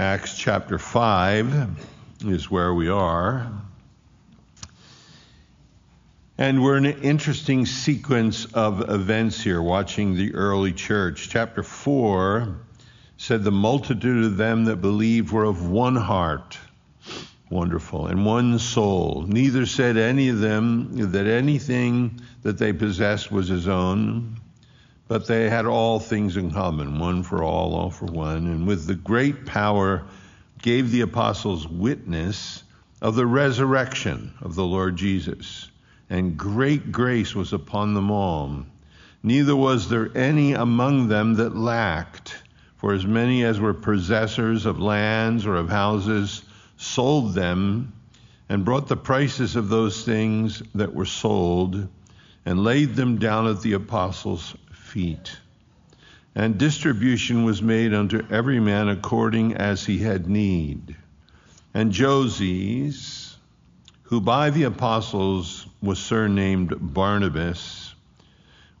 Acts chapter 5 is where we are. And we're in an interesting sequence of events here, watching the early church. Chapter 4 said, The multitude of them that believed were of one heart. Wonderful. And one soul. Neither said any of them that anything that they possessed was his own, but they had all things in common one for all, all for one. And with the great power gave the apostles witness of the resurrection of the Lord Jesus and great grace was upon them all. Neither was there any among them that lacked, for as many as were possessors of lands or of houses sold them and brought the prices of those things that were sold and laid them down at the apostles' feet. And distribution was made unto every man according as he had need. And Joses, who by the apostles was surnamed Barnabas,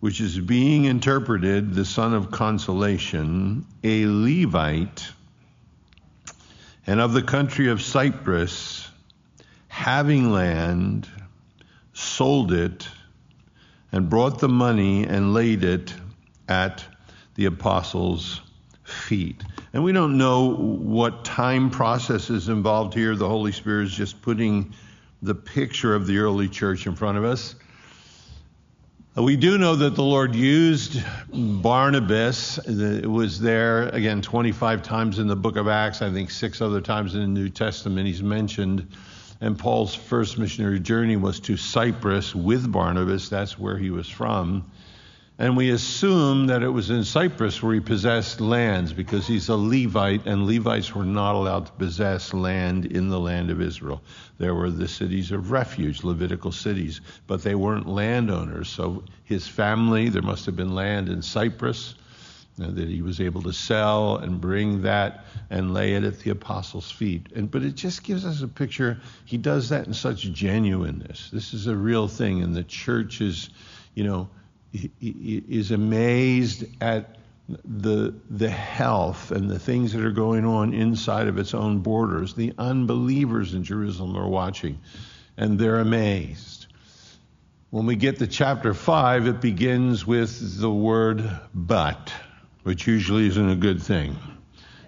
which is being interpreted the son of consolation, a Levite, and of the country of Cyprus, having land, sold it, and brought the money and laid it at the apostles' feet. And we don't know what time process is involved here. The Holy Spirit is just putting the picture of the early church in front of us. Uh, we do know that the Lord used Barnabas. It was there, again, 25 times in the book of Acts. I think six other times in the New Testament he's mentioned. And Paul's first missionary journey was to Cyprus with Barnabas. That's where he was from. And we assume that it was in Cyprus where he possessed lands because he's a Levite, and Levites were not allowed to possess land in the land of Israel. There were the cities of refuge, Levitical cities, but they weren't landowners. So his family, there must have been land in Cyprus Uh, that he was able to sell and bring that and lay it at the apostles' feet. And but it just gives us a picture. He does that in such genuineness. This is a real thing, and the church is, you know is amazed at the the health and the things that are going on inside of its own borders. The unbelievers in Jerusalem are watching, and they're amazed. When we get to chapter five, it begins with the word "but," which usually isn't a good thing.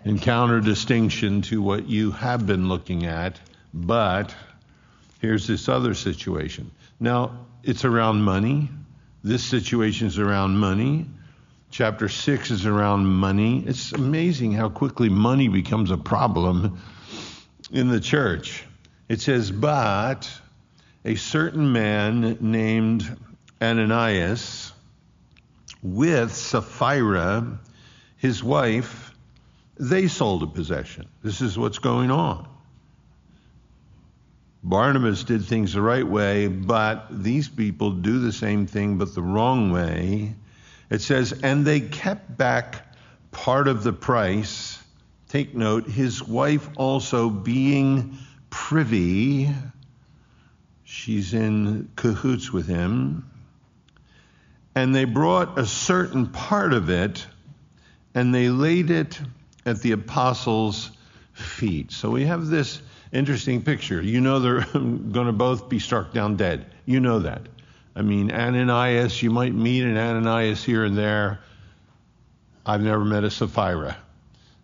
In counter-distinction to what you have been looking at, but here's this other situation. Now, it's around money this situation is around money. Chapter 6 is around money. It's amazing how quickly money becomes a problem in the church. It says, But a certain man named Ananias with Sapphira, his wife, they sold a possession. This is what's going on. Barnabas did things the right way, but these people do the same thing but the wrong way. It says, and they kept back part of the price. Take note, his wife also being privy, she's in cahoots with him. And they brought a certain part of it and they laid it at the apostles' feet. So we have this interesting picture. You know they're going to both be struck down dead. You know that. I mean, Ananias, you might meet an Ananias here and there. I've never met a Sapphira.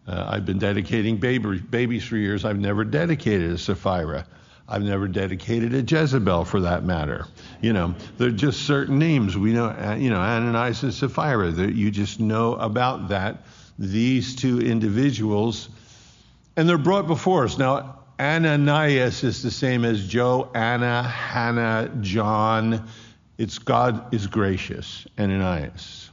Uh, I've been dedicating baby, babies for years. I've never dedicated a Sapphira. I've never dedicated a Jezebel for that matter. You know, they're just certain names. We know, uh, you know, Ananias and Sapphira. that You just know about that. These two individuals, and they're brought before us. Now, Ananias is the same as Joe, Anna, Hannah, John. It's God is gracious, Ananias.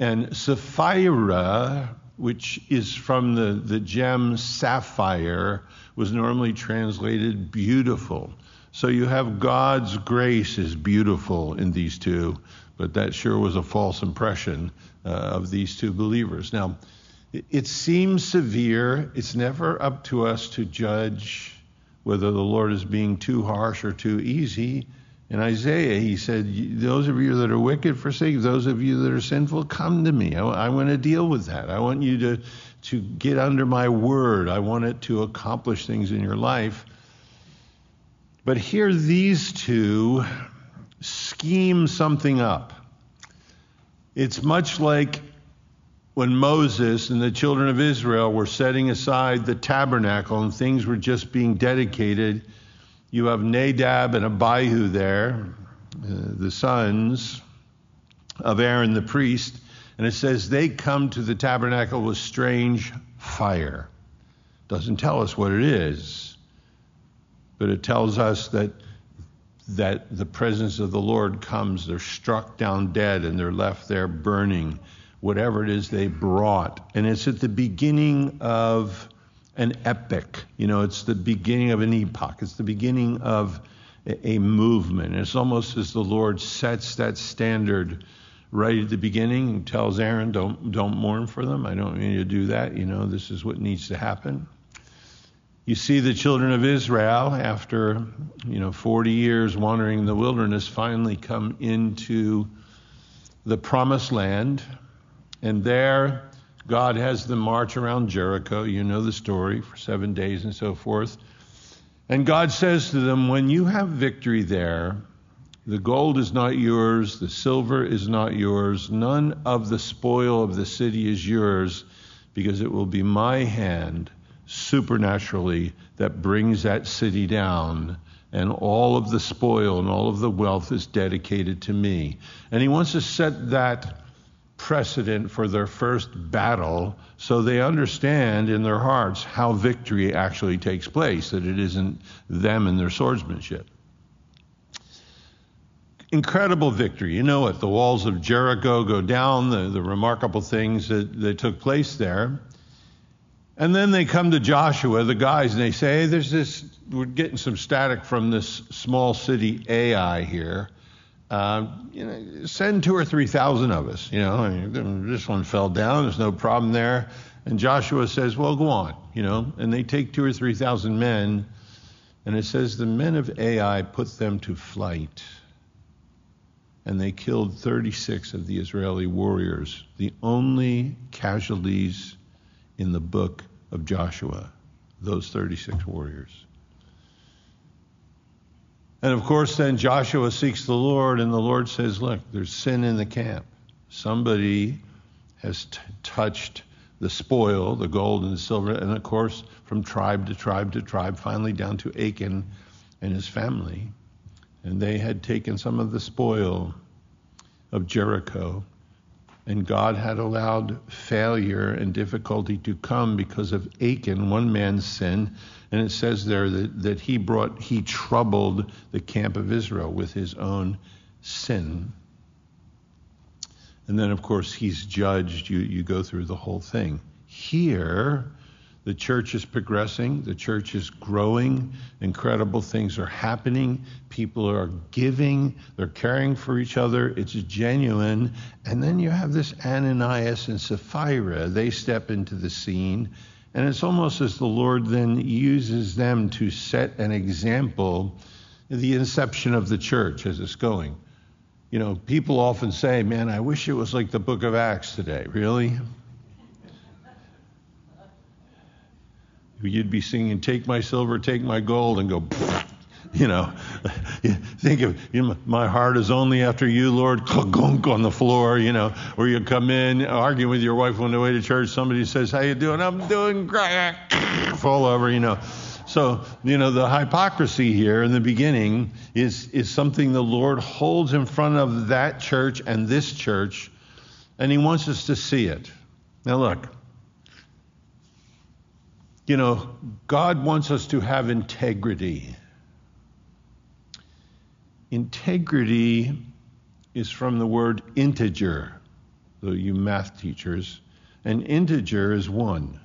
And Sapphira, which is from the, the gem sapphire, was normally translated beautiful. So you have God's grace is beautiful in these two, but that sure was a false impression uh, of these two believers. Now, it seems severe. It's never up to us to judge whether the Lord is being too harsh or too easy. In Isaiah, he said, Those of you that are wicked, forsake. Those of you that are sinful, come to me. I, I want to deal with that. I want you to, to get under my word. I want it to accomplish things in your life. But here, these two scheme something up. It's much like when Moses and the children of Israel were setting aside the tabernacle and things were just being dedicated. You have Nadab and Abihu there, uh, the sons of Aaron the priest, and it says they come to the tabernacle with strange fire. Doesn't tell us what it is, but it tells us that that the presence of the Lord comes. They're struck down dead and they're left there burning whatever it is they brought. And it's at the beginning of an epic. You know, it's the beginning of an epoch. It's the beginning of a, movement. It's almost as the Lord sets that standard right at the beginning and tells Aaron, don't, don't mourn for them. I don't need to do that. You know, this is what needs to happen. You see the children of Israel, after, you know, 40 years wandering in the wilderness, finally come into the promised land. And there, God has them march around Jericho. You know the story for seven days and so forth. And God says to them, When you have victory there, the gold is not yours, the silver is not yours, none of the spoil of the city is yours, because it will be my hand supernaturally that brings that city down. And all of the spoil and all of the wealth is dedicated to me. And he wants to set that precedent for their first battle so they understand in their hearts how victory actually takes place, that it isn't them and their swordsmanship. Incredible victory. You know it. The walls of Jericho go down, the, the remarkable things that, that took place there. And then they come to Joshua, the guys, and they say, hey, there's this, we're getting some static from this small city Ai here. Uh, you know, send two or three thousand of us. You know, this one fell down. There's no problem there. And Joshua says, "Well, go on." You know, and they take two or three thousand men, and it says the men of Ai put them to flight, and they killed 36 of the Israeli warriors, the only casualties in the book of Joshua. Those 36 warriors. And of course, then Joshua seeks the Lord, and the Lord says, Look, there's sin in the camp. Somebody has t- touched the spoil, the gold and the silver, and of course, from tribe to tribe to tribe, finally down to Achan and his family. And they had taken some of the spoil of Jericho. And God had allowed failure and difficulty to come because of Achan, one man's sin, and it says there that, that he brought, he troubled the camp of Israel with his own sin. And then, of course, he's judged. You, you go through the whole thing. Here, the church is progressing, the church is growing, incredible things are happening, people are giving, they're caring for each other, it's genuine. And then you have this Ananias and Sapphira, they step into the scene and it's almost as the Lord then uses them to set an example the inception of the church as it's going. You know, people often say, man, I wish it was like the book of Acts today. Really? You'd be singing, Take my silver, take my gold, and go, you know, think of you know, my heart is only after you, Lord, gunk on the floor, you know, or you come in arguing with your wife on the way to church. Somebody says, "How you doing?" I'm doing great. Fall over, you know. So you know the hypocrisy here in the beginning is is something the Lord holds in front of that church and this church, and He wants us to see it. Now look. You know, God wants us to have integrity. Integrity is from the word integer, though you math teachers. An integer is one.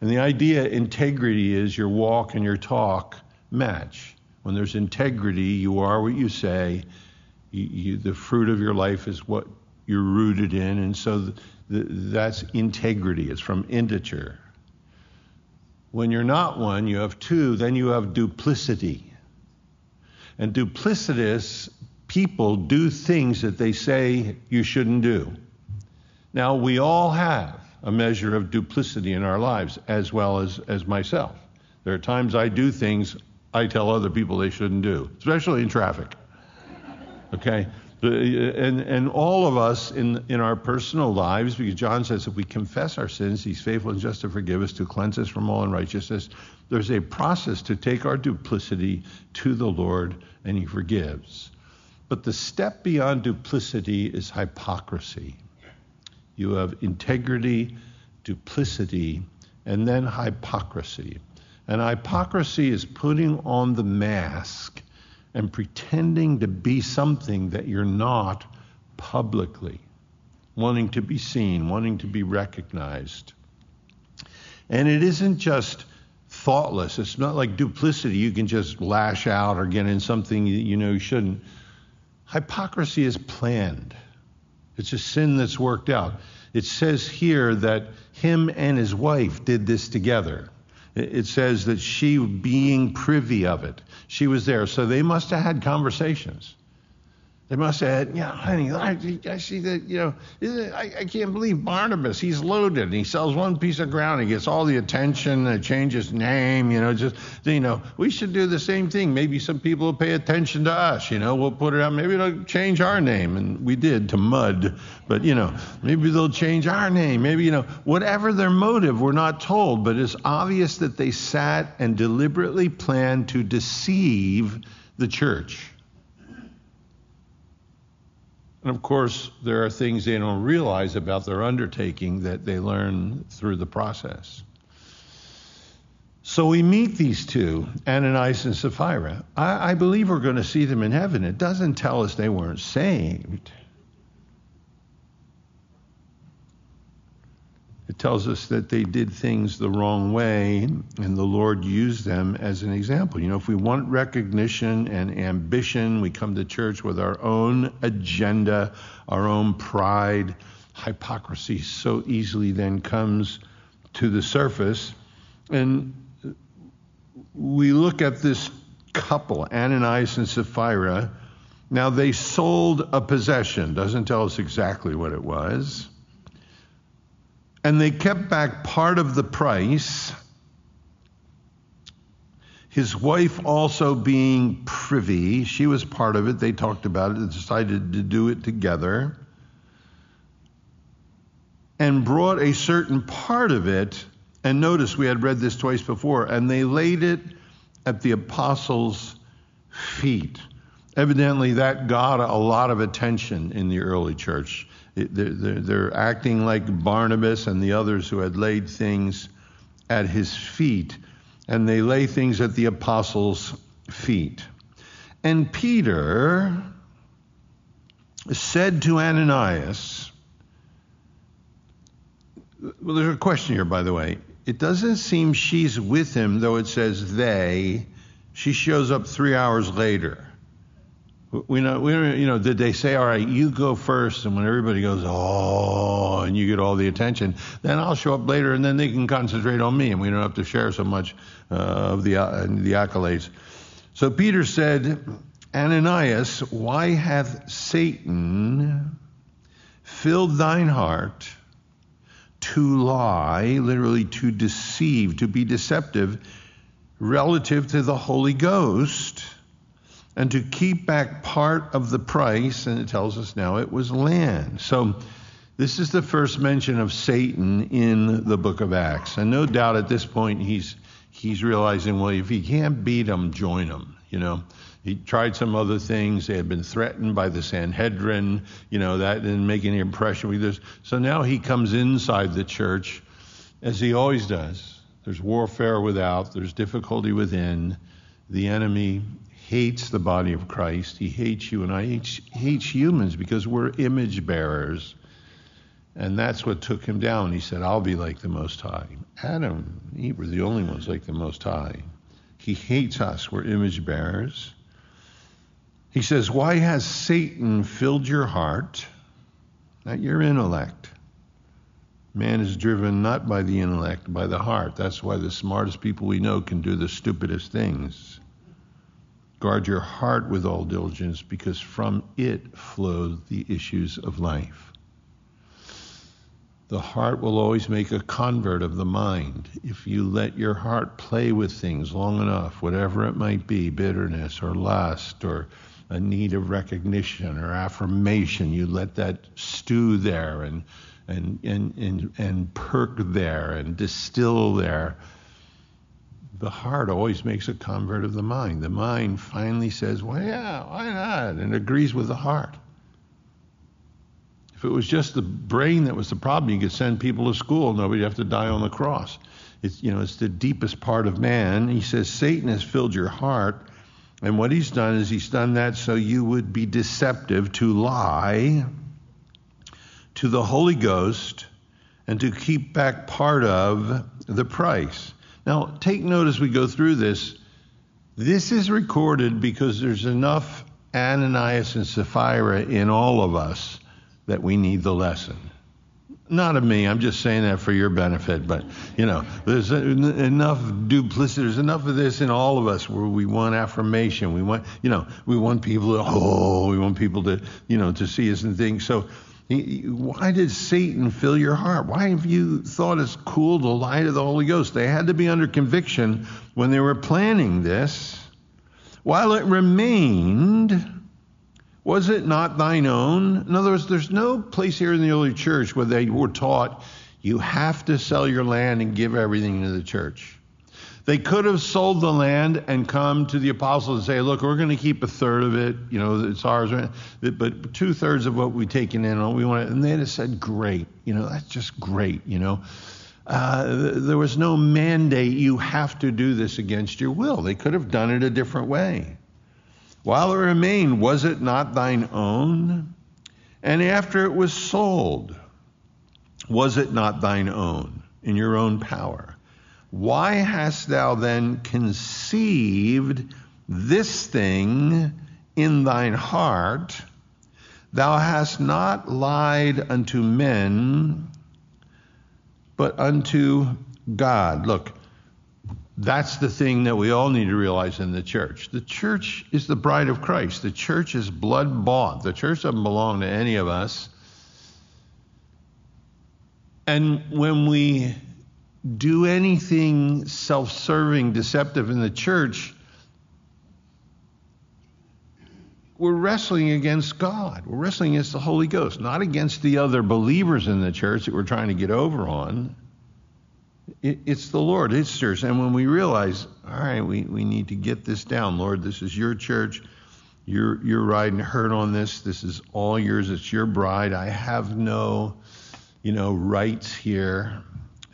And the idea integrity is your walk and your talk match. When there's integrity, you are what you say. You, you, the fruit of your life is what you're rooted in, and so the, the, that's integrity. It's from integer. When you're not one, you have two. Then you have duplicity. And duplicitous people do things that they say you shouldn't do. Now, we all have a measure of duplicity in our lives, as well as, as myself. There are times I do things I tell other people they shouldn't do, especially in traffic. Okay? Uh, and, and all of us in, in our personal lives, because John says if we confess our sins, he's faithful and just to forgive us, to cleanse us from all unrighteousness. There's a process to take our duplicity to the Lord, and he forgives. But the step beyond duplicity is hypocrisy. You have integrity, duplicity, and then hypocrisy. And hypocrisy is putting on the mask and pretending to be something that you're not publicly, wanting to be seen, wanting to be recognized. And it isn't just thoughtless. It's not like duplicity. You can just lash out or get in something you know you shouldn't. Hypocrisy is planned. It's a sin that's worked out. It says here that him and his wife did this together. It says that she, being privy of it, she was there. So they must have had conversations. They must have said, yeah, honey, I, I see that, you know, I, I, can't believe Barnabas, he's loaded. And he sells one piece of ground, he gets all the attention, and changes name, you know, just, you know, we should do the same thing. Maybe some people will pay attention to us, you know, we'll put it out, maybe they'll change our name, and we did to Mud, but, you know, maybe they'll change our name, maybe, you know, whatever their motive, we're not told, but it's obvious that they sat and deliberately planned to deceive the church. And of course, there are things they don't realize about their undertaking that they learn through the process. So we meet these two, Ananias and Sapphira. I, I believe we're going to see them in heaven. It doesn't tell us they weren't saved. Tells us that they did things the wrong way, and the Lord used them as an example. You know, if we want recognition and ambition, we come to church with our own agenda, our own pride. Hypocrisy so easily then comes to the surface. And we look at this couple, Ananias and Sapphira. Now, they sold a possession, doesn't tell us exactly what it was. And they kept back part of the price. His wife also being privy, she was part of it. They talked about it, they decided to do it together. And brought a certain part of it. And notice we had read this twice before. And they laid it at the apostles' feet. Evidently, that got a lot of attention in the early church. They're, they're acting like Barnabas and the others who had laid things at his feet, and they lay things at the apostles' feet. And Peter said to Ananias, well, there's a question here, by the way. It doesn't seem she's with him, though it says they. She shows up three hours later. We know, we you know, did they say, all right, you go first, and when everybody goes, oh, and you get all the attention, then I'll show up later, and then they can concentrate on me, and we don't have to share so much uh, of the, uh, the accolades. So Peter said, Ananias, why hath Satan filled thine heart to lie, literally to deceive, to be deceptive, relative to the Holy Ghost? And to keep back part of the price, and it tells us now it was land. So this is the first mention of Satan in the book of Acts. And no doubt at this point he's he's realizing, well, if he can't beat them, join them. You know, he tried some other things. They had been threatened by the Sanhedrin. You know, that didn't make any impression with this. So now he comes inside the church, as he always does. There's warfare without. There's difficulty within. The enemy hates the body of Christ. He hates you and I. He hates humans because we're image bearers. And that's what took him down. He said, I'll be like the Most High. Adam, Eve were the only ones like the Most High. He hates us. We're image bearers. He says, Why has Satan filled your heart? Not your intellect. Man is driven not by the intellect, by the heart. That's why the smartest people we know can do the stupidest things. Guard your heart with all diligence, because from it flow the issues of life. The heart will always make a convert of the mind. If you let your heart play with things long enough, whatever it might be bitterness or lust or a need of recognition or affirmation, you let that stew there and, and, and, and, and perk there and distill there the heart always makes a convert of the mind. The mind finally says, well, yeah, why not? And agrees with the heart. If it was just the brain that was the problem, you could send people to school. Nobody'd have to die on the cross. It's, you know, it's the deepest part of man. He says, Satan has filled your heart. And what he's done is he's done that so you would be deceptive, to lie to the Holy Ghost, and to keep back part of the price. Now, take note as we go through this. This is recorded because there's enough Ananias and Sapphira in all of us that we need the lesson. Not of me, I'm just saying that for your benefit, but you know, there's enough duplicity, there's enough of this in all of us where we want affirmation. We want, you know, we want people to, oh, we want people to, you know, to see us and things. So why did Satan fill your heart? Why have you thought it's cool to lie to the Holy Ghost? They had to be under conviction when they were planning this. While it remained, was it not thine own? In other words, there's no place here in the early church where they were taught you have to sell your land and give everything to the church. They could have sold the land and come to the apostles and say, look, we're going to keep a third of it. You know, it's ours. But two thirds of what we've taken in, we want. And they'd have said, great. You know, that's just great. You know, uh, there was no mandate. You have to do this against your will. They could have done it a different way. While it remained, was it not thine own? And after it was sold, was it not thine own in your own power? Why hast thou then conceived this thing in thine heart? Thou hast not lied unto men, but unto God. Look, that's the thing that we all need to realize in the church. The church is the bride of Christ. The church is blood bought. The church doesn't belong to any of us. And when we do anything self serving, deceptive in the church, we're wrestling against God. We're wrestling against the Holy Ghost, not against the other believers in the church that we're trying to get over on. it's the Lord, it's church. And when we realize, all right, we, we need to get this down, Lord, this is your church. You're, you're riding herd on this. This is all yours. It's your bride. I have no, you know, rights here.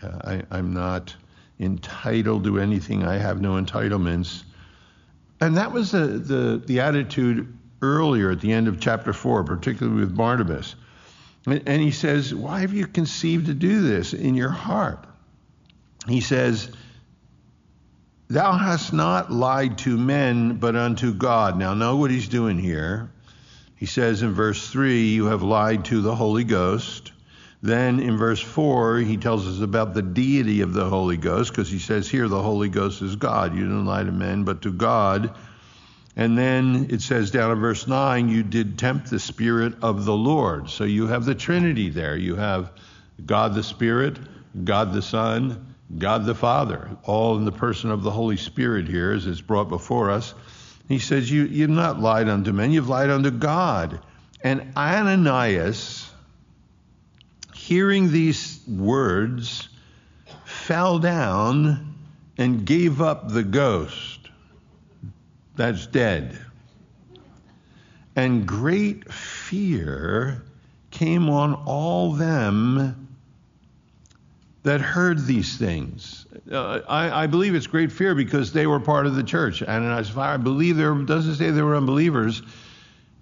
I, am not entitled to anything. I have no entitlements. And that was the, the, the attitude earlier at the end of chapter 4, particularly with Barnabas. And, and he says, Why have you conceived to do this in your heart? He says, Thou hast not lied to men, but unto God. Now, know what he's doing here. He says in verse 3, You have lied to the Holy Ghost then in verse 4, he tells us about the deity of the Holy Ghost, because he says here the Holy Ghost is God. You didn't lie to men, but to God. And then it says down in verse 9, you did tempt the Spirit of the Lord. So you have the Trinity there. You have God the Spirit, God the Son, God the Father, all in the person of the Holy Spirit here, as it's brought before us. He says, you, You've not lied unto men, you've lied unto God. And Ananias, hearing these words, fell down and gave up the ghost. That's dead. And great fear came on all them that heard these things. Uh, I, I, believe it's great fear because they were part of the church. And I believe there doesn't say they were unbelievers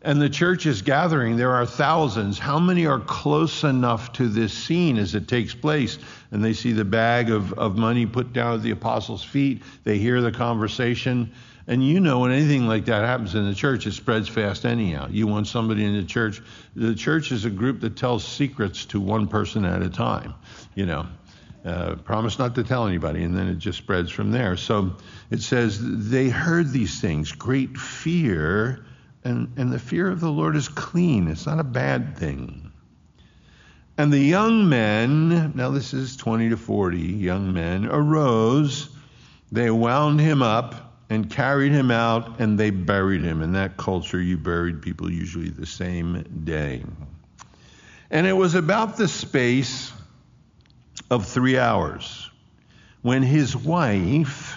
and the church is gathering. There are thousands. How many are close enough to this scene as it takes place? And they see the bag of, of money put down at the apostles' feet. They hear the conversation. And you know, when anything like that happens in the church, it spreads fast anyhow. You want somebody in the church. The church is a group that tells secrets to one person at a time, you know. Uh, promise not to tell anybody, and then it just spreads from there. So it says they heard these things, great fear, and, and the fear of the Lord is clean. It's not a bad thing. And the young men, now this is 20 to 40 young men, arose. They wound him up and carried him out, and they buried him. In that culture, you buried people usually the same day. And it was about the space of three hours when his wife,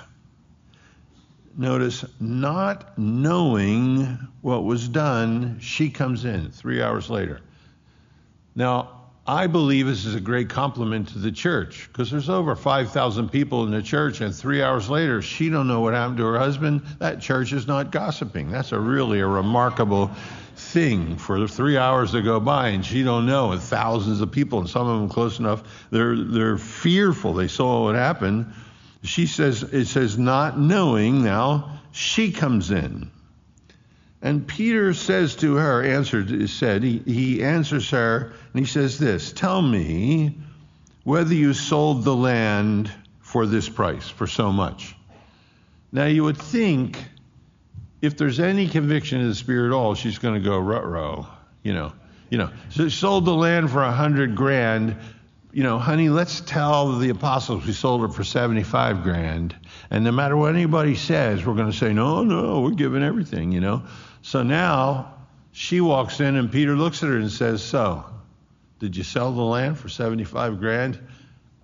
notice, not knowing what was done, she comes in three hours later. Now, I believe this is a great compliment to the church because there's over 5,000 people in the church, and three hours later, she don't know what happened to her husband. That church is not gossiping. That's a really a remarkable thing for three hours to go by, and she don't know, and thousands of people, and some of them close enough, they're they're fearful. They saw what happened. She says it says not knowing. Now she comes in. And Peter says to her, answered, said, he, he answers her, and he says this Tell me whether you sold the land for this price, for so much. Now, you would think if there's any conviction in the spirit at all, she's going to go rut row, you know. You know, so sold the land for a hundred grand. You know, honey, let's tell the apostles we sold it for 75 grand. And no matter what anybody says, we're going to say, no, no, we're giving everything, you know. So now she walks in and Peter looks at her and says, So, did you sell the land for 75 grand?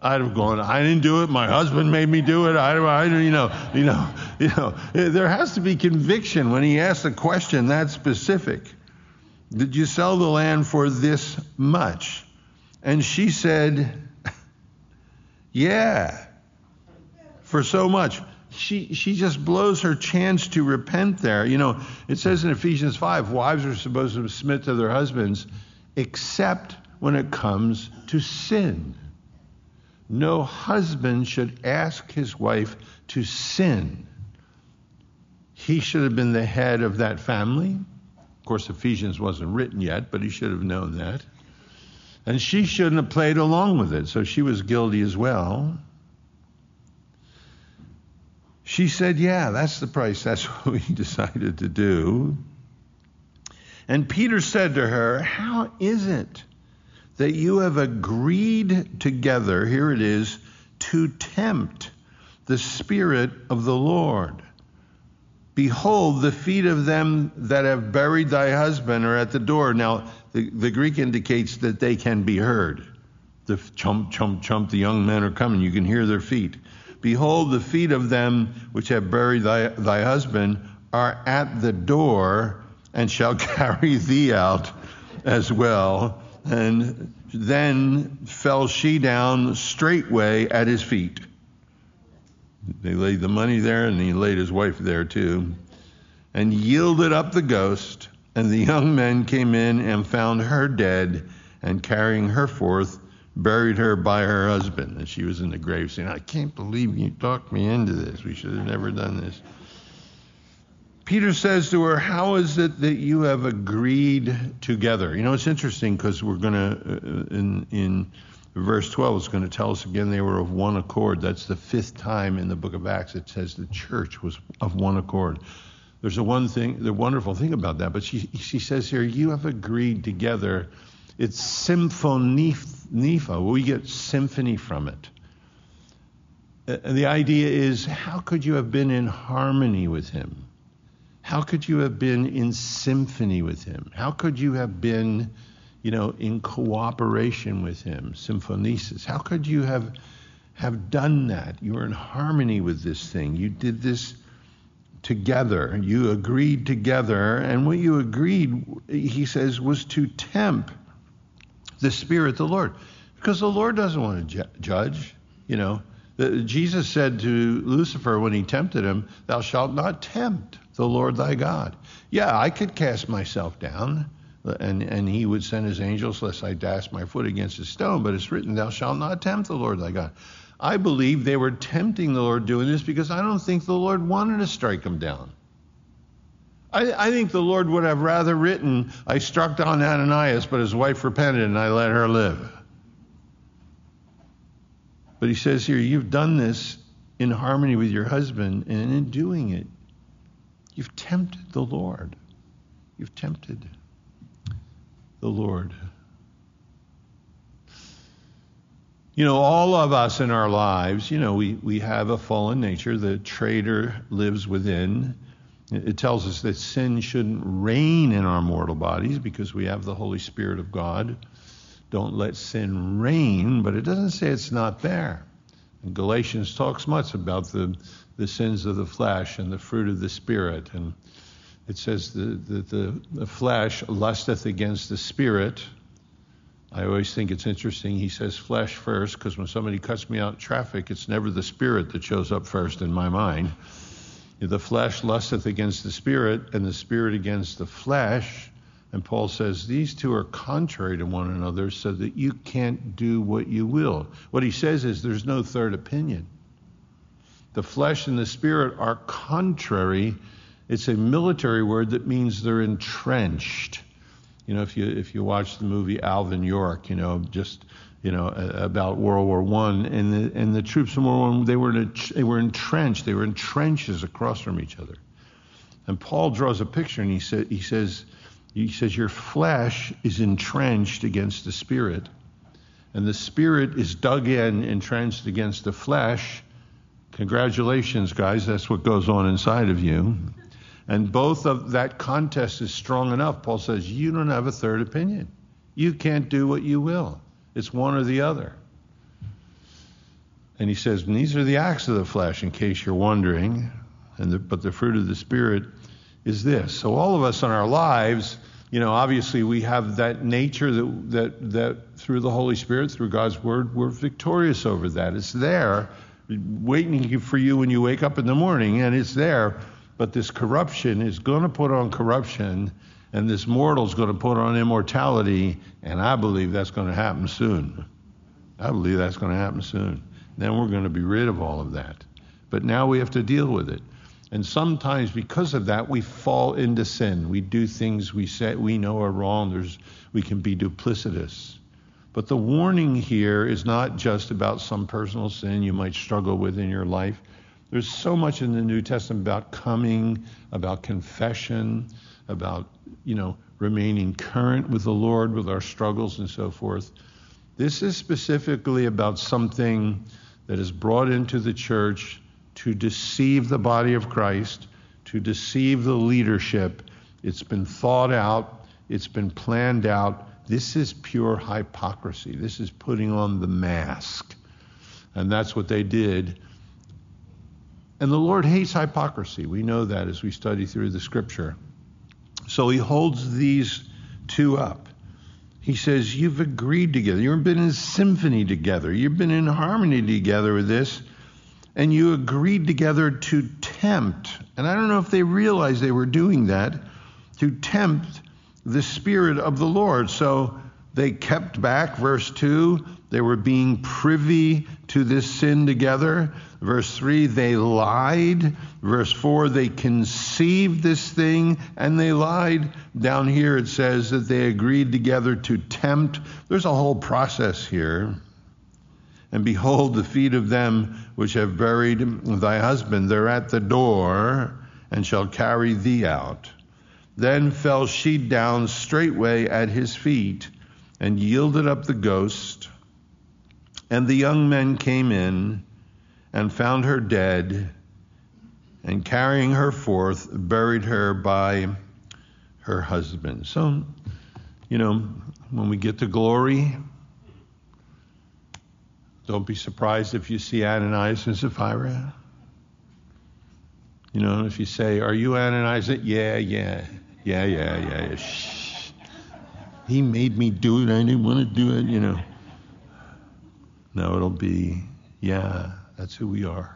I'd have gone, I didn't do it. My husband made me do it. I, I, you know, you know, you know. Eh, there has to be conviction when he asks a question that specific. Did you sell the land for this much? And she said, Yeah, for so much she she just blows her chance to repent there. You know, it says in Ephesians 5, wives are supposed to submit to their husbands except when it comes to sin. No husband should ask his wife to sin. He should have been the head of that family. Of course, Ephesians wasn't written yet, but he should have known that. And she shouldn't have played along with it, so she was guilty as well. She said, Yeah, that's the price. That's what we decided to do. And Peter said to her, How is it that you have agreed together, here it is, to tempt the Spirit of the Lord? Behold, the feet of them that have buried thy husband are at the door. Now, the, the Greek indicates that they can be heard. The chump, chump, chump, the young men are coming. You can hear their feet. Behold, the feet of them which have buried thy, thy husband are at the door and shall carry thee out as well. And then fell she down straightway at his feet. They laid the money there, and he laid his wife there too, and yielded up the ghost. And the young men came in and found her dead, and carrying her forth, buried her by her husband. And she was in the grave saying, I can't believe you talked me into this. We should have never done this. Peter says to her, How is it that you have agreed together? You know, it's interesting because we're going to, uh, in, in verse 12, is going to tell us again they were of one accord. That's the fifth time in the book of Acts it says the church was of one accord. There's a one thing, the wonderful thing about that, but she, she says here, You have agreed together it's symphonipha. We get symphony from it. And the idea is how could you have been in harmony with him? How could you have been in symphony with him? How could you have been, you know, in cooperation with him? Symphonesis. How could you have have done that? You were in harmony with this thing. You did this together. You agreed together, and what you agreed, he says, was to tempt the Spirit of the Lord. Because the Lord doesn't want to ju- judge, you know. The, Jesus said to Lucifer when he tempted him, Thou shalt not tempt the Lord thy God. Yeah, I could cast myself down, and, and he would send his angels lest I dash my foot against a stone, but it's written, Thou shalt not tempt the Lord thy God. I believe they were tempting the Lord doing this because I don't think the Lord wanted to strike him down. I, I, think the Lord would have rather written, I struck down Ananias, but his wife repented and I let her live. But he says here, you've done this in harmony with your husband, and in doing it, you've tempted the Lord. You've tempted the Lord. You know, all of us in our lives, you know, we, we have a fallen nature. The traitor lives within. It tells us that sin shouldn't reign in our mortal bodies because we have the Holy Spirit of God. Don't let sin reign, but it doesn't say it's not there. And Galatians talks much about the, the sins of the flesh and the fruit of the Spirit. And it says the, the, the flesh lusteth against the Spirit. I always think it's interesting. He says flesh first because when somebody cuts me out in traffic, it's never the Spirit that shows up first in my mind. The flesh lusteth against the Spirit, and the Spirit against the flesh. And Paul says these two are contrary to one another so that you can't do what you will. What he says is there's no third opinion. The flesh and the spirit are contrary. It's a military word that means they're entrenched. You know, if you if you watch the movie Alvin York, you know, just you know about World War One, and the and the troops in World War One, they were in a, they were entrenched. They were in trenches across from each other. And Paul draws a picture, and he said he says he says, Your flesh is entrenched against the spirit, and the spirit is dug in, entrenched against the flesh. Congratulations, guys, that's what goes on inside of you. And both of that contest is strong enough. Paul says, You don't have a third opinion. You can't do what you will. It's one or the other. And he says, and These are the acts of the flesh, in case you're wondering. And the, but the fruit of the Spirit is this. So all of us in our lives, you know, obviously we have that nature that that that through the Holy Spirit, through God's Word, we're victorious over that. It's there, waiting for you when you wake up in the morning, and it's there. But this corruption is going to put on corruption, and this mortal is going to put on immortality, and I believe that's going to happen soon. I believe that's going to happen soon. Then we're going to be rid of all of that. But now we have to deal with it. And sometimes because of that, we fall into sin. We do things we say we know are wrong. There's, we can be duplicitous. But the warning here is not just about some personal sin you might struggle with in your life. There's so much in the New Testament about coming, about confession, about, you know, remaining current with the Lord, with our struggles and so forth. This is specifically about something that is brought into the church to deceive the body of Christ, to deceive the leadership. It's been thought out, it's been planned out. This is pure hypocrisy. This is putting on the mask. And that's what they did. And the Lord hates hypocrisy. We know that as we study through the scripture. So he holds these two up. He says, You've agreed together. You've been in symphony together. You've been in harmony together with this and you agreed together to tempt, and I don't know if they realized they were doing that, to tempt the Spirit of the Lord. So they kept back, verse 2, they were being privy to this sin together. Verse 3, they lied. Verse 4, they conceived this thing and they lied. Down here it says that they agreed together to tempt. There's a whole process here. And behold, the feet of them which have buried thy husband, they're at the door, and shall carry thee out. Then fell she down straightway at his feet, and yielded up the ghost. And the young men came in, and found her dead, and carrying her forth, buried her by her husband. So, you know, when we get to glory, don't be surprised if you see Ananias and Sapphira. You know, if you say, Are you Ananias? Yeah, yeah, yeah, yeah, yeah. yeah. Shh. He made me do it. I didn't want to do it, you know. No, it'll be, Yeah, that's who we are.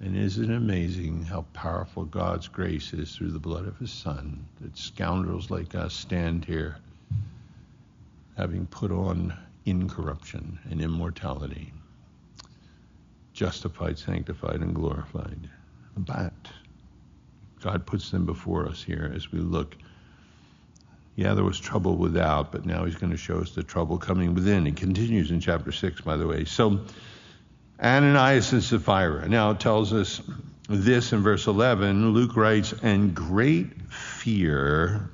And isn't it amazing how powerful God's grace is through the blood of His Son that scoundrels like us stand here having put on incorruption and immortality, justified, sanctified, and glorified. But God puts them before us here as we look Yeah, there was trouble without, but now he's going to show us the trouble coming within. It continues in chapter 6, by the way. So, Ananias and Sapphira. Now it tells us this in verse 11. Luke writes, And great fear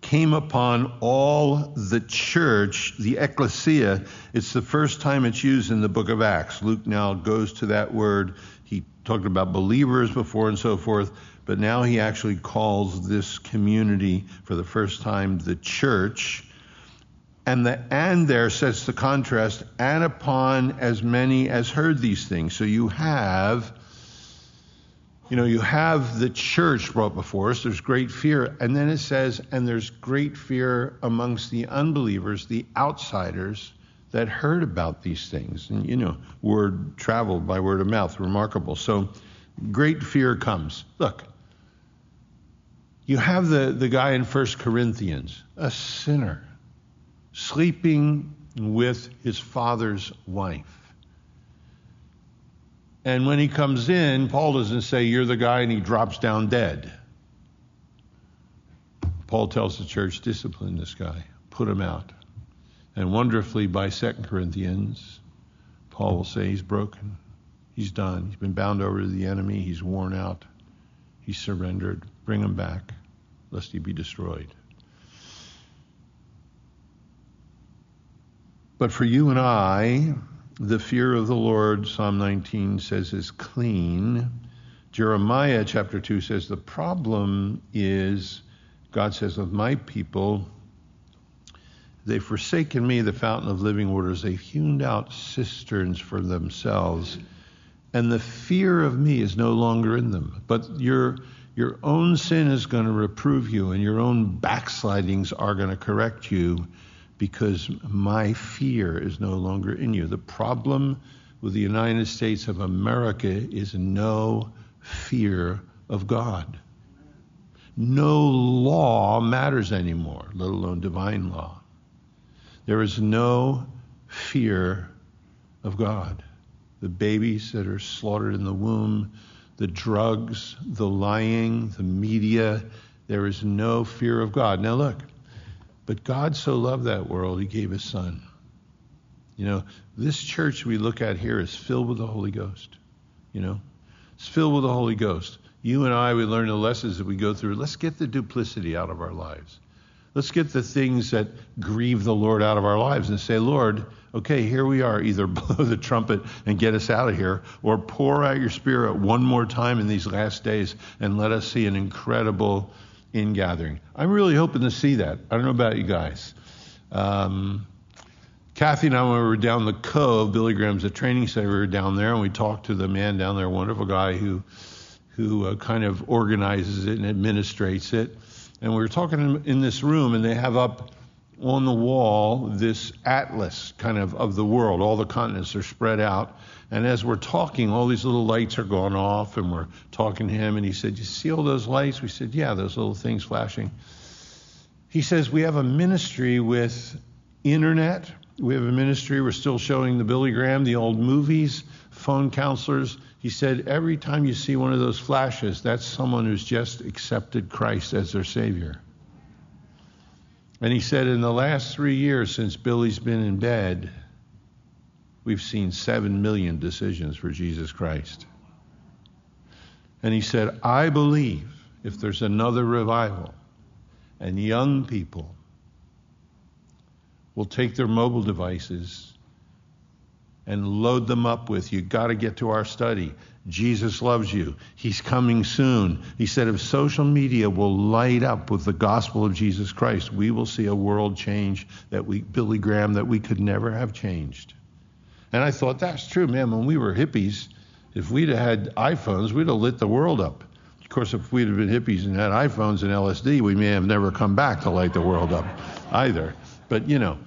came upon all the church, the ecclesia. It's the first time it's used in the book of Acts. Luke now goes to that word. He talked about believers before and so forth, but now he actually calls this community for the first time the church. And the and there sets the contrast, and upon as many as heard these things. So you have you know, you have the church brought before us, there's great fear, and then it says, and there's great fear amongst the unbelievers, the outsiders that heard about these things. And, you know, word traveled by word of mouth, remarkable. So great fear comes. Look, you have the, the guy in First Corinthians, a sinner, sleeping with his father's wife. And when he comes in, Paul doesn't say, You're the guy, and he drops down dead. Paul tells the church, Discipline this guy, put him out. And wonderfully, by 2 Corinthians, Paul will say, He's broken. He's done. He's been bound over to the enemy. He's worn out. He's surrendered. Bring him back, lest he be destroyed. But for you and I, the fear of the Lord, Psalm 19 says, is clean. Jeremiah chapter 2 says, the problem is, God says, of my people, they've forsaken me, the fountain of living waters. They've hewn out cisterns for themselves. And the fear of me is no longer in them. But your, your own sin is going to reprove you, and your own backslidings are going to correct you because my fear is no longer in you. The problem with the United States of America is no fear of God. No law matters anymore, let alone divine law. There is no fear of God. The babies that are slaughtered in the womb, the drugs, the lying, the media, there is no fear of God. Now, look, but God so loved that world, he gave his son. You know, this church we look at here is filled with the Holy Ghost. You know, it's filled with the Holy Ghost. You and I, we learn the lessons that we go through. Let's get the duplicity out of our lives. Let's get the things that grieve the Lord out of our lives and say, Lord, okay, here we are. Either blow the trumpet and get us out of here, or pour out your spirit one more time in these last days and let us see an incredible ingathering. I'm really hoping to see that. I don't know about you guys. Um, Kathy and I, when we were down the Cove, Billy Graham's a training center, we were down there and we talked to the man down there, wonderful guy who who uh, kind of organizes it and administrates it. And we were talking in this room, and they have up on the wall this atlas kind of of the world. All the continents are spread out. And as we're talking, all these little lights are going off, and we're talking to him, and he said, You see all those lights? We said, Yeah, those little things flashing. He says, We have a ministry with internet. We have a ministry. We're still showing the Billy Graham, the old movies, phone counselors. He said, Every time you see one of those flashes, that's someone who's just accepted Christ as their Savior. And he said, In the last three years since Billy's been in bed, we've seen 7 million decisions for Jesus Christ. And he said, I believe if there's another revival and young people will take their mobile devices and load them up with, you got to get to our study. Jesus loves you. He's coming soon. He said, if social media will light up with the gospel of Jesus Christ, we will see a world change that we, Billy Graham, that we could never have changed. And I thought, that's true, man. When we were hippies, if we'd have had iPhones, we'd have lit the world up. Of course, if we'd have been hippies and had iPhones and LSD, we may have never come back to light the world up either. But, you know,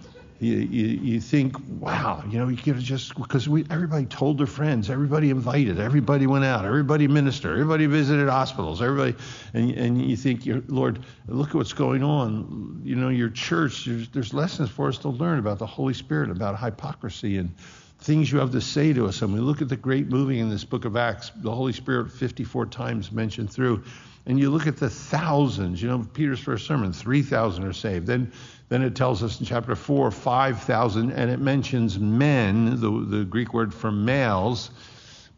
you, you, you think, wow, you know, you could just, because we, everybody told their friends, everybody invited, everybody went out, everybody ministered, everybody visited hospitals, everybody, and, and you think, Lord, look at what's going on. You know, your church, there's, there's lessons for us to learn about the Holy Spirit, about hypocrisy and things you have to say to us. And we look at the great moving in this book of Acts, the Holy Spirit 54 times mentioned through. And you look at the thousands, you know, Peter's first sermon, 3,000 are saved. Then, then it tells us in chapter 4, 5,000, and it mentions men, the, the Greek word for males,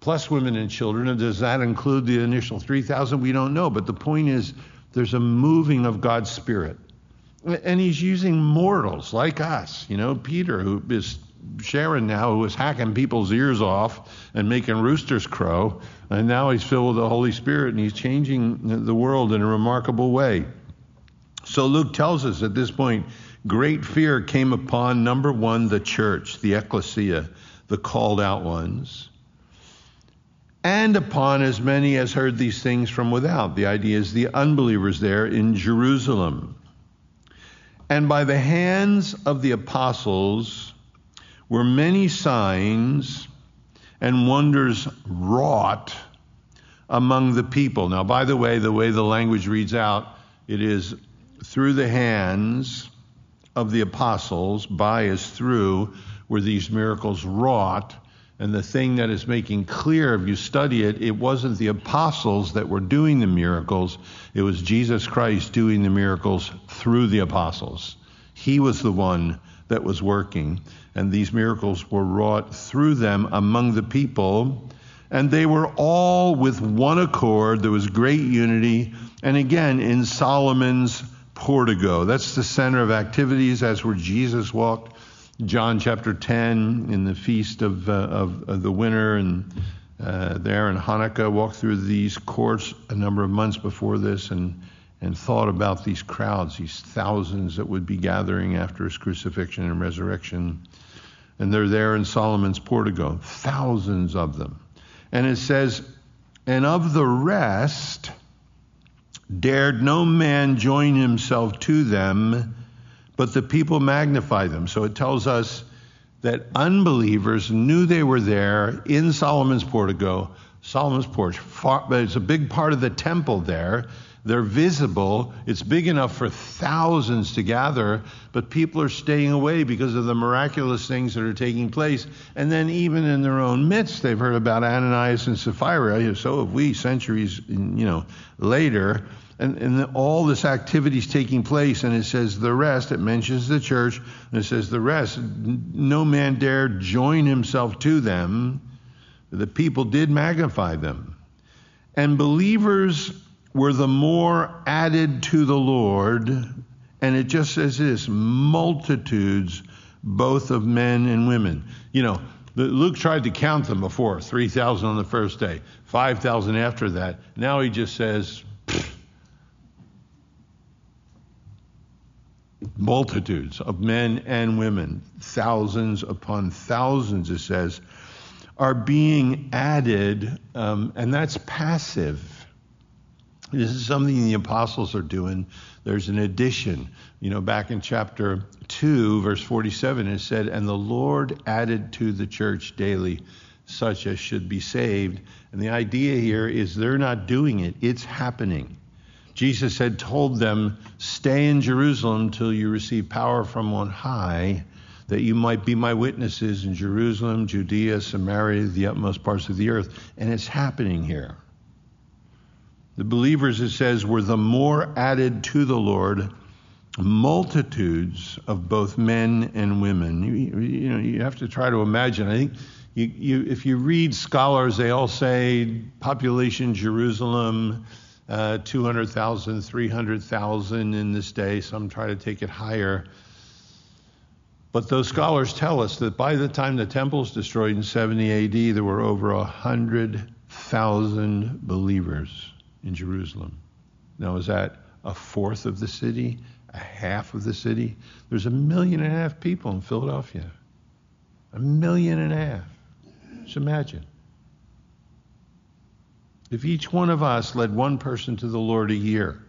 plus women and children. And does that include the initial 3,000? We don't know. But the point is, there's a moving of God's Spirit. And he's using mortals like us. You know, Peter, who is Sharon now, who is hacking people's ears off and making roosters crow, and now he's filled with the Holy Spirit and he's changing the world in a remarkable way. So Luke tells us at this point, great fear came upon number one, the church, the ecclesia, the called out ones, and upon as many as heard these things from without. The idea is the unbelievers there in Jerusalem. And by the hands of the apostles, were many signs and wonders wrought among the people. Now, by the way, the way the language reads out, it is through the hands of the apostles, by is through, were these miracles wrought. And the thing that is making clear, if you study it, it wasn't the apostles that were doing the miracles, it was Jesus Christ doing the miracles through the apostles. He was the one that was working and these miracles were wrought through them among the people. And they were all with one accord. There was great unity. And again, in Solomon's portico, that's the center of activities, as where Jesus walked. John chapter 10 in the feast of, uh, of, of, the winter, and uh, there in Hanukkah, walked through these courts a number of months before this and, and thought about these crowds, these thousands that would be gathering after his crucifixion and resurrection and they're there in Solomon's portico, thousands of them. And it says, and of the rest dared no man join himself to them, but the people magnify them. So it tells us that unbelievers knew they were there in Solomon's portico, Solomon's porch, far, but it's a big part of the temple there. They're visible. It's big enough for thousands to gather, but people are staying away because of the miraculous things that are taking place. And then, even in their own midst, they've heard about Ananias and Sapphira. So have we, centuries, you know, later. And, and all this activity is taking place, and it says the rest. It mentions the church, and it says the rest. No man dared join himself to them. The people did magnify them. And believers were the more added to the Lord, and it just says this multitudes, both of men and women. You know, Luke tried to count them before 3,000 on the first day, 5,000 after that. Now he just says, multitudes of men and women, thousands upon thousands, it says, are being added, um, and that's passive. This is something the apostles are doing. There's an addition. You know, back in chapter 2, verse 47, it said, And the Lord added to the church daily such as should be saved. And the idea here is they're not doing it, it's happening. Jesus had told them, Stay in Jerusalem till you receive power from on high, that you might be my witnesses in Jerusalem, Judea, Samaria, the utmost parts of the earth. And it's happening here. The believers, it says, were the more added to the Lord multitudes of both men and women. You, you know, you have to try to imagine. I think you, you, if you read scholars, they all say population Jerusalem, uh, 200,000, 300,000 in this day. Some try to take it higher. But those scholars tell us that by the time the temple was destroyed in 70 AD, there were over 100,000 believers in Jerusalem. Now, is that a fourth of the city? A half of the city? There's a million and a half people in Philadelphia. A million and a half. Just imagine. If each one of us led one person to the Lord a year,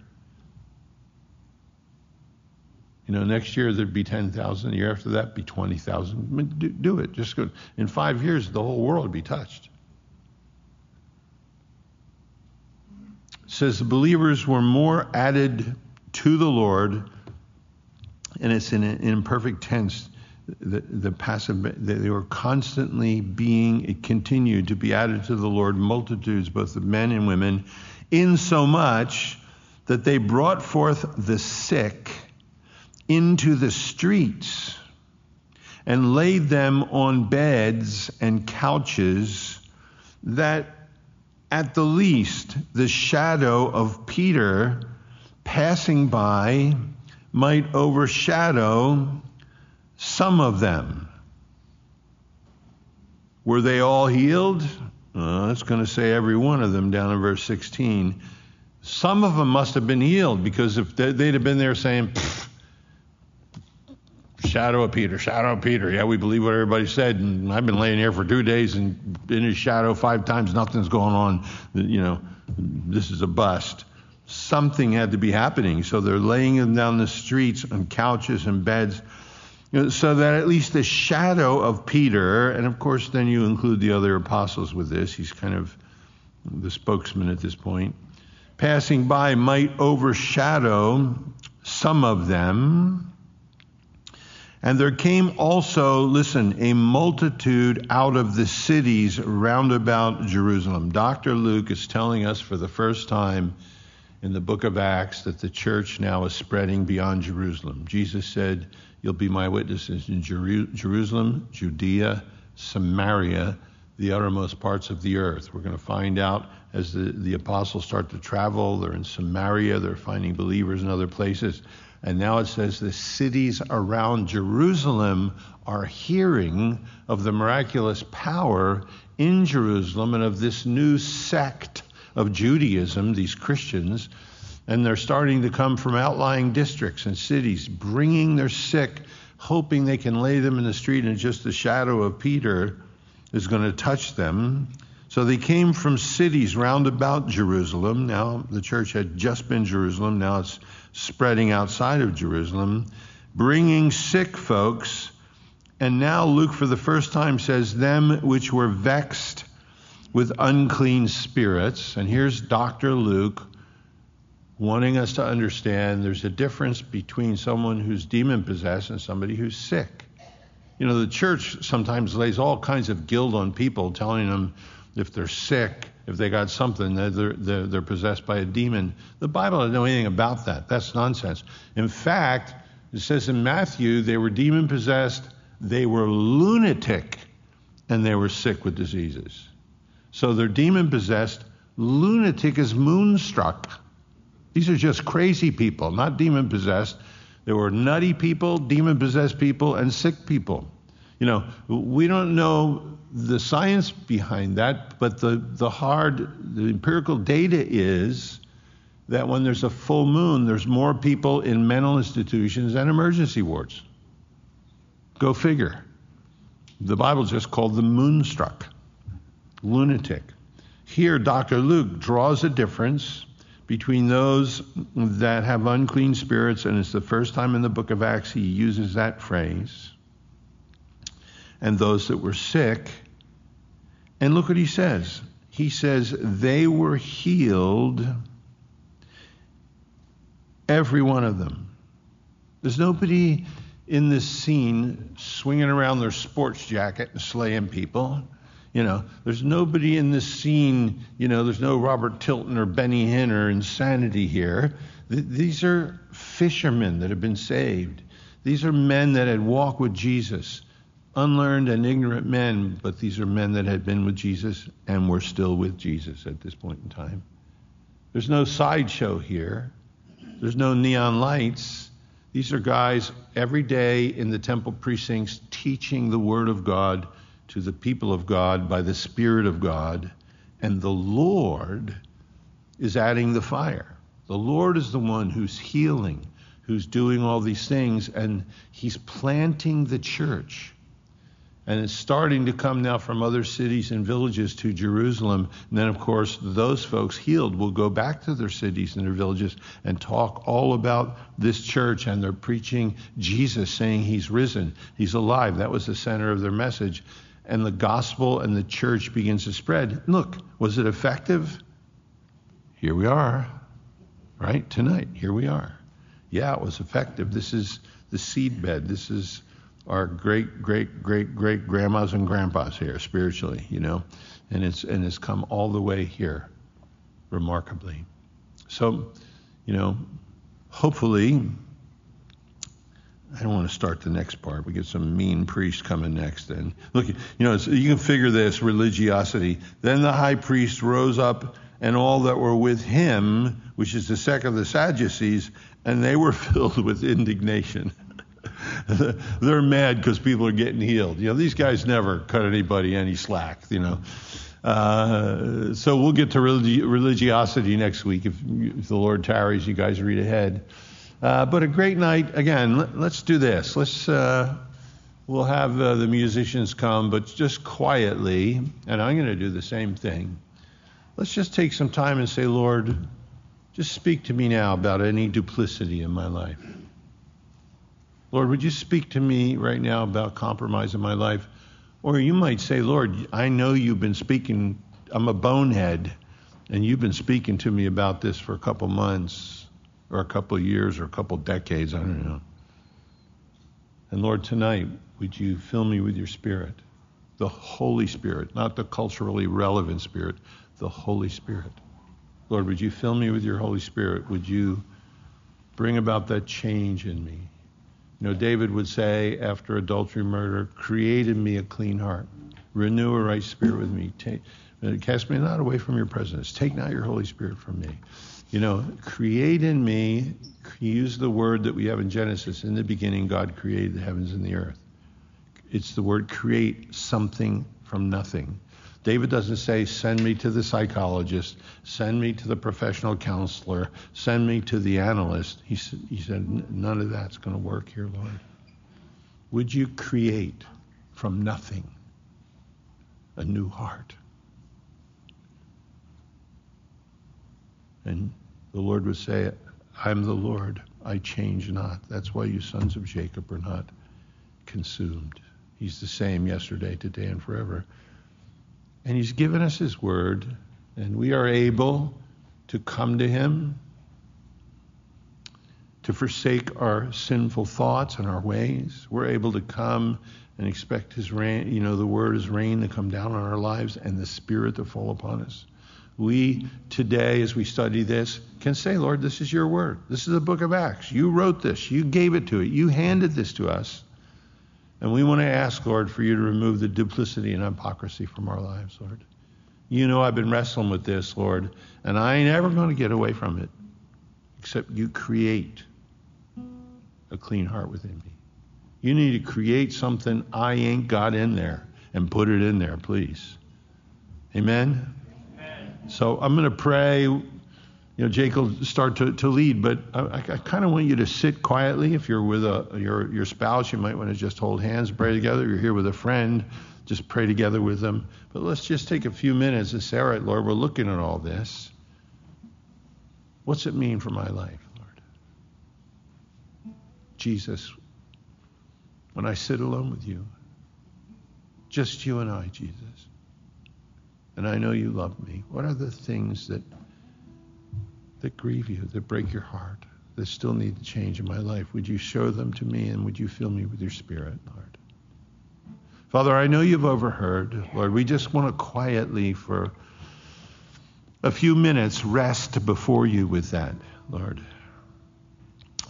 you know, next year there'd be 10,000. The year after that, be 20,000. Do, do it. Just go. In five years, the whole world would be touched. Says the believers were more added to the Lord, and it's in an imperfect tense. the, the passive, they were constantly being, it continued to be added to the Lord, multitudes, both of men and women, in so much that they brought forth the sick into the streets and laid them on beds and couches that at the least the shadow of Peter passing by might overshadow some of them. Were they all healed? Uh, it's going to say every one of them down in verse 16. Some of them must have been healed because if they'd have been there saying, shadow of Peter, shadow of Peter. Yeah, we believe what everybody said, and I've been laying here for two days and in his shadow five times, nothing's going on. You know, this is a bust. Something had to be happening, so they're laying him down the streets on couches and beds so that at least the shadow of Peter, and of course, then you include the other apostles with this, he's kind of the spokesman at this point, passing by might overshadow some of them. And there came also, listen, a multitude out of the cities round about Jerusalem. Dr. Luke is telling us for the first time in the book of Acts that the church now is spreading beyond Jerusalem. Jesus said, You'll be my witnesses in Jerusalem, Judea, Samaria, the uttermost parts of the earth. We're going to find out as the, the apostles start to travel, they're in Samaria, they're finding believers in other places. And now it says the cities around Jerusalem are hearing of the miraculous power in Jerusalem and of this new sect of Judaism, these Christians and they're starting to come from outlying districts and cities, bringing their sick, hoping they can lay them in the street, and just the shadow of Peter is going to touch them. So they came from cities round about Jerusalem. Now, the church had just been Jerusalem, now it's spreading outside of Jerusalem, bringing sick folks. And now Luke, for the first time, says, Them which were vexed with unclean spirits. And here's Dr. Luke wanting us to understand there's a difference between someone who's demon possessed and somebody who's sick. You know, the church sometimes lays all kinds of guilt on people, telling them if they're sick, if they got something, they're, they're, they're possessed by a demon. The Bible doesn't know anything about that. That's nonsense. In fact, it says in Matthew they were demon possessed, they were lunatic, and they were sick with diseases. So they're demon possessed. Lunatic is moonstruck. These are just crazy people, not demon possessed. There were nutty people, demon possessed people, and sick people. You know, we don't know the science behind that, but the, the hard, the empirical data is that when there's a full moon, there's more people in mental institutions and emergency wards. Go figure. The Bible just called them moonstruck, lunatic. Here, Dr. Luke draws a difference between those that have unclean spirits, and it's the first time in the book of Acts he uses that phrase, and those that were sick. And look what he says. He says, they were healed, every one of them. There's nobody in this scene swinging around their sports jacket and slaying people. You know, there's nobody in this scene, you know, there's no Robert Tilton or Benny Hinn or insanity here. Th- these are fishermen that have been saved. These are men that had walked with Jesus, unlearned and ignorant men, but these are men that had been with Jesus and were still with Jesus at this point in time. There's no sideshow here. There's no neon lights. These are guys every day in the temple precincts teaching the Word of God to the people of God by the Spirit of God, and the Lord is adding the fire. The Lord is the one who's healing, who's doing all these things, and He's planting the church. And it's starting to come now from other cities and villages to Jerusalem. And then, of course, those folks healed will go back to their cities and their villages and talk all about this church. And they're preaching Jesus, saying he's risen, he's alive. That was the center of their message and the gospel and the church begins to spread. Look, was it effective? Here we are, right? Tonight, here we are. Yeah, it was effective. This is the seed bed. This is our great, great, great, great grandmas and grandpas here spiritually, you know, and it's and it's come all the way here, remarkably. So, you know, hopefully, I don't want to start the next part. We get some mean priest coming next. And look, you know, you can figure this religiosity. Then the high priest rose up, and all that were with him, which is the sect of the Sadducees, and they were filled with indignation. They're mad because people are getting healed. You know, these guys never cut anybody any slack. You know. Uh, so we'll get to religi- religiosity next week if, if, the Lord tarries. You guys read ahead. Uh, but a great night again. Let, us do this. Let's. Uh, we'll have uh, the musicians come, but just quietly, and I'm going to do the same thing. Let's just take some time and say, Lord, just speak to me now about any duplicity in my life. Lord, would you speak to me right now about compromise in my life? Or you might say, Lord, I know you've been speaking, I'm a bonehead, and you've been speaking to me about this for a couple months, or a couple years, or a couple decades, I don't know. And Lord, tonight, would you fill me with your Spirit, the Holy Spirit, not the culturally relevant Spirit, the Holy Spirit. Lord, would you fill me with your Holy Spirit? Would you bring about that change in me? You know, David would say after adultery, murder, create in me a clean heart, renew a right spirit with me. Take, uh, cast me not away from your presence. Take not your Holy Spirit from me. You know, create in me, use the word that we have in Genesis. In the beginning, God created the heavens and the earth. It's the word create something from nothing. David doesn't say, send me to the psychologist, send me to the professional counselor, send me to the analyst. He, said, he said, none of that's going to work here, Lord. Would you create from nothing a new heart? And the Lord would say, I'm the Lord, I change not. That's why you sons of Jacob are not consumed. He's the same yesterday, today, and forever. And He's given us His word, and we are able to come to Him, to forsake our sinful thoughts and our ways. We're able to come and expect His rain, you know, the word is rain to come down on our lives and the Spirit to fall upon us. We today, as we study this, can say, Lord, this is your word. This is the book of Acts. You wrote this. You gave it to it. You handed this to us. And we want to ask, Lord, for you to remove the duplicity and hypocrisy from our lives, Lord. You know I've been wrestling with this, Lord, and I ain't ever going to get away from it except you create a clean heart within me. You need to create something I ain't got in there and put it in there, please. Amen? Amen. So I'm going to pray you know, Jake will start to, to lead, but I, I kind of want you to sit quietly. If you're with a, your, your spouse, you might want to just hold hands, pray together. If you're here with a friend, just pray together with them. But let's just take a few minutes and say, all right, Lord, we're looking at all this. What's it mean for my life, Lord? Jesus, when I sit alone with you, just you and I, Jesus, and I know you love me, what are the things that that grieve you, that break your heart, that still need to change in my life. Would you show them to me and would you fill me with your spirit, Lord? Father, I know you've overheard. Lord, we just want to quietly for a few minutes rest before you with that, Lord.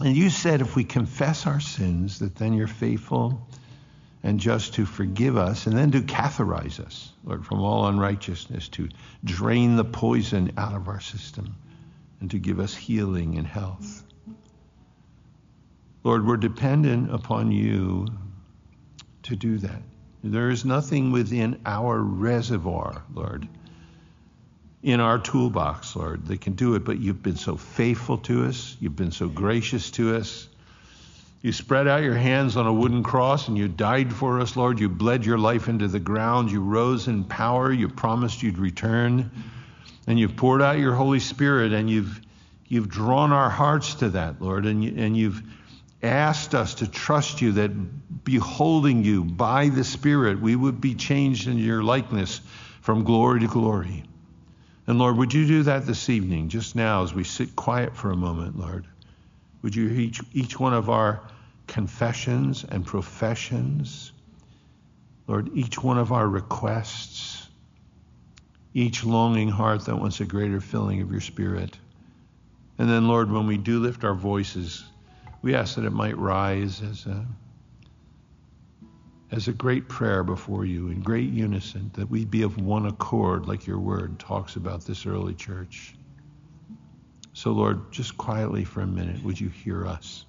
And you said if we confess our sins, that then you're faithful and just to forgive us and then to catheterize us, Lord, from all unrighteousness, to drain the poison out of our system and to give us healing and health. Lord, we're dependent upon you to do that. There is nothing within our reservoir, Lord, in our toolbox, Lord, that can do it, but you've been so faithful to us. You've been so gracious to us. You spread out your hands on a wooden cross and you died for us, Lord. You bled your life into the ground. You rose in power. You promised you'd return and you've poured out your Holy Spirit and you've you've drawn our hearts to that, Lord, and, you, and you've asked us to trust you that beholding you by the Spirit, we would be changed in your likeness from glory to glory. And Lord, would you do that this evening, just now as we sit quiet for a moment, Lord? Would you each, each one of our confessions and professions. Lord, each one of our requests, each longing heart that wants a greater filling of your Spirit. And then, Lord, when we do lift our voices, we ask that it might rise as a, as a great prayer before you in great unison, that we be of one accord, like your word talks about this early church. So, Lord, just quietly for a minute, would you hear us?